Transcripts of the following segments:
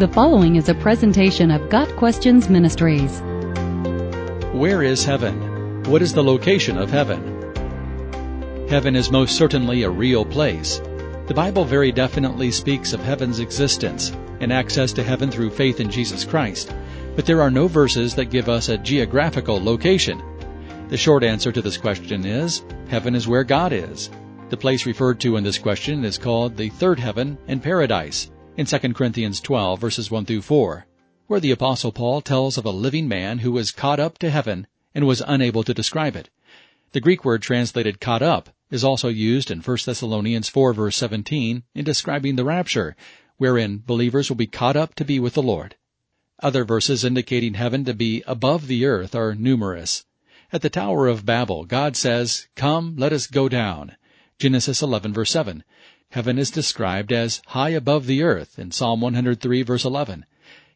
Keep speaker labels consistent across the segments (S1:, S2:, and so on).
S1: The following is a presentation of Got Questions Ministries.
S2: Where is heaven? What is the location of heaven? Heaven is most certainly a real place. The Bible very definitely speaks of heaven's existence and access to heaven through faith in Jesus Christ, but there are no verses that give us a geographical location. The short answer to this question is heaven is where God is. The place referred to in this question is called the third heaven and paradise in 2 Corinthians 12 verses 1 through 4, where the apostle Paul tells of a living man who was caught up to heaven and was unable to describe it. The Greek word translated caught up is also used in 1 Thessalonians 4 verse 17 in describing the rapture, wherein believers will be caught up to be with the Lord. Other verses indicating heaven to be above the earth are numerous. At the Tower of Babel, God says, Come, let us go down. Genesis 11 verse 7. Heaven is described as high above the earth in Psalm 103 verse 11,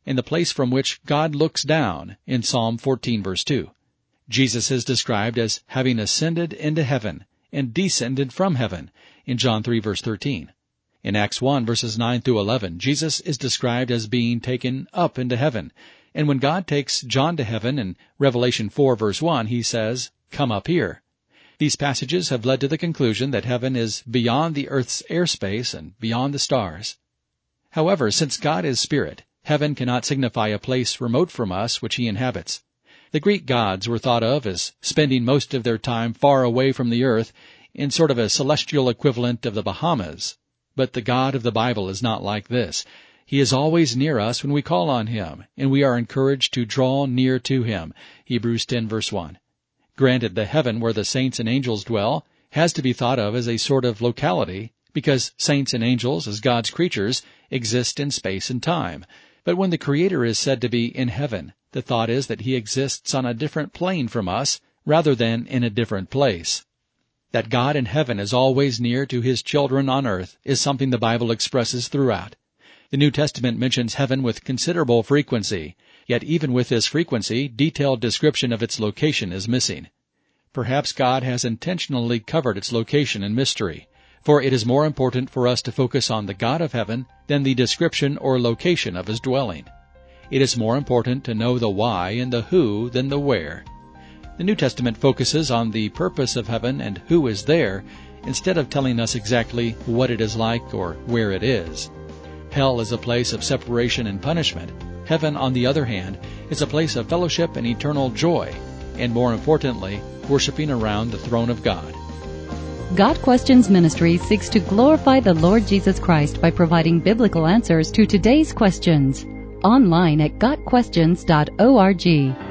S2: in the place from which God looks down in Psalm 14 verse 2. Jesus is described as having ascended into heaven and descended from heaven in John 3 verse 13. In Acts 1 verses 9 through 11, Jesus is described as being taken up into heaven. And when God takes John to heaven in Revelation 4 verse 1, he says, Come up here. These passages have led to the conclusion that heaven is beyond the earth's airspace and beyond the stars. However, since God is spirit, heaven cannot signify a place remote from us which he inhabits. The Greek gods were thought of as spending most of their time far away from the earth in sort of a celestial equivalent of the Bahamas. But the God of the Bible is not like this. He is always near us when we call on him, and we are encouraged to draw near to him. Hebrews 10 verse 1. Granted, the heaven where the saints and angels dwell has to be thought of as a sort of locality, because saints and angels, as God's creatures, exist in space and time. But when the Creator is said to be in heaven, the thought is that he exists on a different plane from us, rather than in a different place. That God in heaven is always near to his children on earth is something the Bible expresses throughout. The New Testament mentions heaven with considerable frequency, Yet even with this frequency, detailed description of its location is missing. Perhaps God has intentionally covered its location in mystery, for it is more important for us to focus on the God of heaven than the description or location of his dwelling. It is more important to know the why and the who than the where. The New Testament focuses on the purpose of heaven and who is there instead of telling us exactly what it is like or where it is. Hell is a place of separation and punishment, Heaven, on the other hand, is a place of fellowship and eternal joy, and more importantly, worshiping around the throne of God.
S1: Got Questions Ministry seeks to glorify the Lord Jesus Christ by providing biblical answers to today's questions. Online at GotQuestions.org.